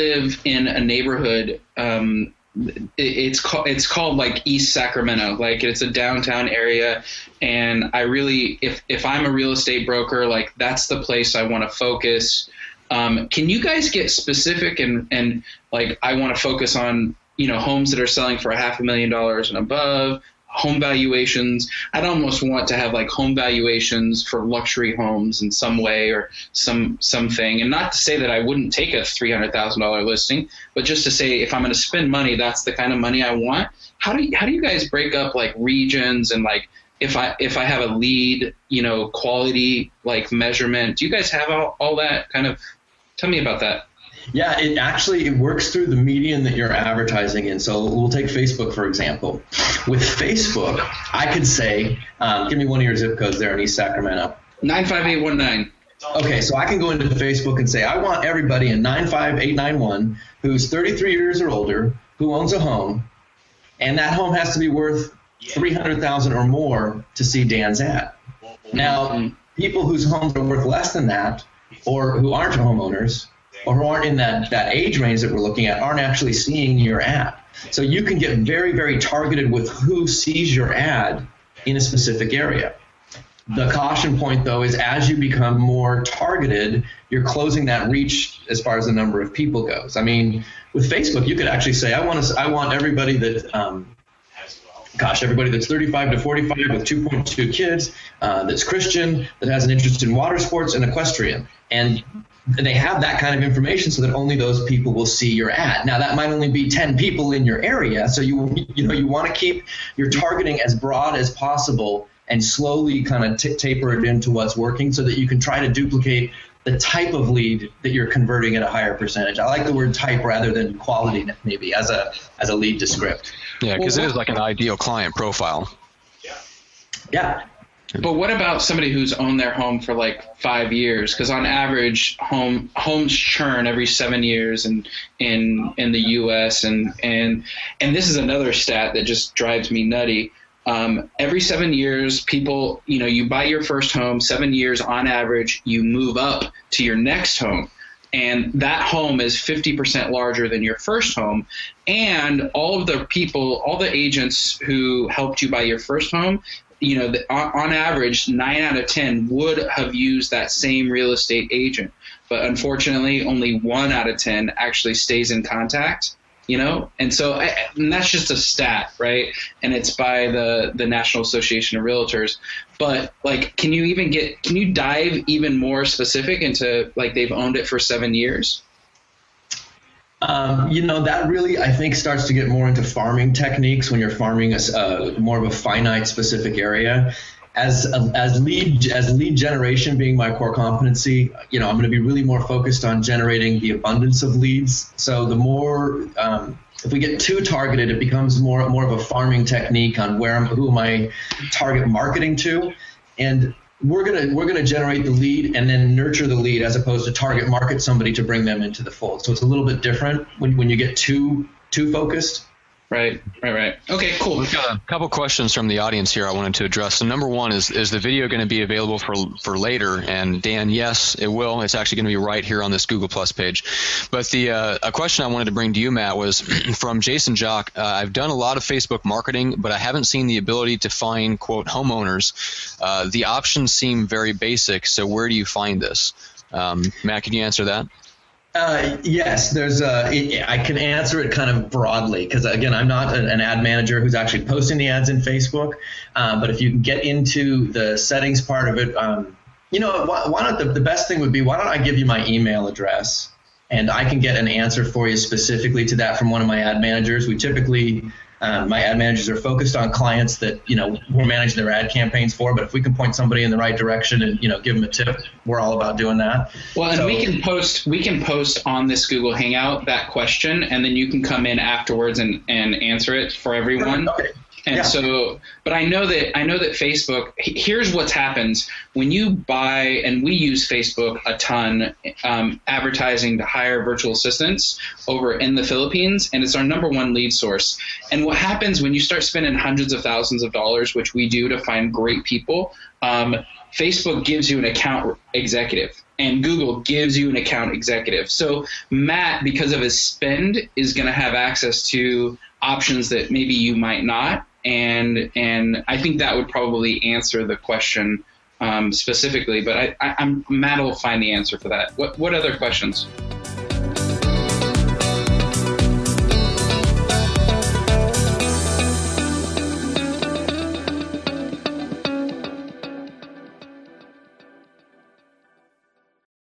Live in a neighborhood. Um, it's called it's called like East Sacramento. Like it's a downtown area, and I really, if if I'm a real estate broker, like that's the place I want to focus. Um, can you guys get specific and and like I want to focus on you know homes that are selling for a half a million dollars and above, home valuations. I'd almost want to have like home valuations for luxury homes in some way or some something. And not to say that I wouldn't take a three hundred thousand dollar listing, but just to say if I'm going to spend money, that's the kind of money I want. How do you, how do you guys break up like regions and like if I if I have a lead, you know, quality like measurement? Do you guys have all, all that kind of? Tell me about that. Yeah, it actually it works through the medium that you're advertising in. So we'll take Facebook for example. With Facebook, I could say, um, give me one of your zip codes there in East Sacramento. Nine five eight one nine. Okay, so I can go into Facebook and say I want everybody in 95891 who's 33 years or older who owns a home, and that home has to be worth 300,000 or more to see Dan's ad. Now, people whose homes are worth less than that, or who aren't homeowners, or who aren't in that, that age range that we're looking at aren't actually seeing your ad. So you can get very, very targeted with who sees your ad in a specific area. The caution point, though, is as you become more targeted, you're closing that reach as far as the number of people goes. I mean, with Facebook, you could actually say, I want to, I want everybody that, um, gosh, everybody that's 35 to 45 with 2.2 kids, uh, that's Christian, that has an interest in water sports and equestrian, and they have that kind of information so that only those people will see your ad. Now that might only be 10 people in your area, so you you know you want to keep your targeting as broad as possible and slowly kind of t- taper it into what's working so that you can try to duplicate the type of lead that you're converting at a higher percentage. I like the word type rather than quality maybe as a as a lead to script. Yeah, because well, it is like an ideal client profile. Yeah, Yeah. but what about somebody who's owned their home for like five years? Because on average, home homes churn every seven years in in in the U.S. and and and this is another stat that just drives me nutty. Um, every seven years, people, you know, you buy your first home. Seven years on average, you move up to your next home and that home is 50% larger than your first home and all of the people all the agents who helped you buy your first home you know, the, on, on average, nine out of 10 would have used that same real estate agent. But unfortunately, only one out of 10 actually stays in contact you know? And so I, and that's just a stat right? And it's by the the national association of realtors. But like can you even get can you dive even more specific into like they've owned it for seven years? Um, you know that really I think starts to get more into farming techniques when you're farming a uh, more of a finite specific area. As as lead as lead generation being my core competency, you know I'm going to be really more focused on generating the abundance of leads. So the more um, if we get too targeted, it becomes more more of a farming technique on where I'm, who am I target marketing to, and we're gonna we're gonna generate the lead and then nurture the lead as opposed to target market somebody to bring them into the fold. So it's a little bit different when, when you get too too focused. Right, right, right. Okay, cool. We've got a couple questions from the audience here I wanted to address. So number one is is the video going to be available for for later? And Dan, yes, it will. It's actually going to be right here on this Google Plus page. But the uh, a question I wanted to bring to you, Matt, was from Jason Jock. Uh, I've done a lot of Facebook marketing, but I haven't seen the ability to find quote homeowners. Uh, the options seem very basic. So where do you find this? Um, Matt, can you answer that? Uh, yes, there's a. I can answer it kind of broadly because again, I'm not an ad manager who's actually posting the ads in Facebook. Um, but if you can get into the settings part of it, um, you know, why, why not? The, the best thing would be why don't I give you my email address and I can get an answer for you specifically to that from one of my ad managers. We typically um, my ad managers are focused on clients that you know we're managing their ad campaigns for. But if we can point somebody in the right direction and you know give them a tip, we're all about doing that. Well, and so, we can post we can post on this Google Hangout that question, and then you can come in afterwards and and answer it for everyone. Okay. And Yeah. so, but I know that I know that Facebook. Here's what's happens when you buy, and we use Facebook a ton, um, advertising to hire virtual assistants over in the Philippines, and it's our number one lead source. And what happens when you start spending hundreds of thousands of dollars, which we do to find great people? Um, Facebook gives you an account executive and Google gives you an account executive. So Matt, because of his spend, is going to have access to options that maybe you might not. And and I think that would probably answer the question um, specifically. But I, I, I'm Matt will find the answer for that. What what other questions?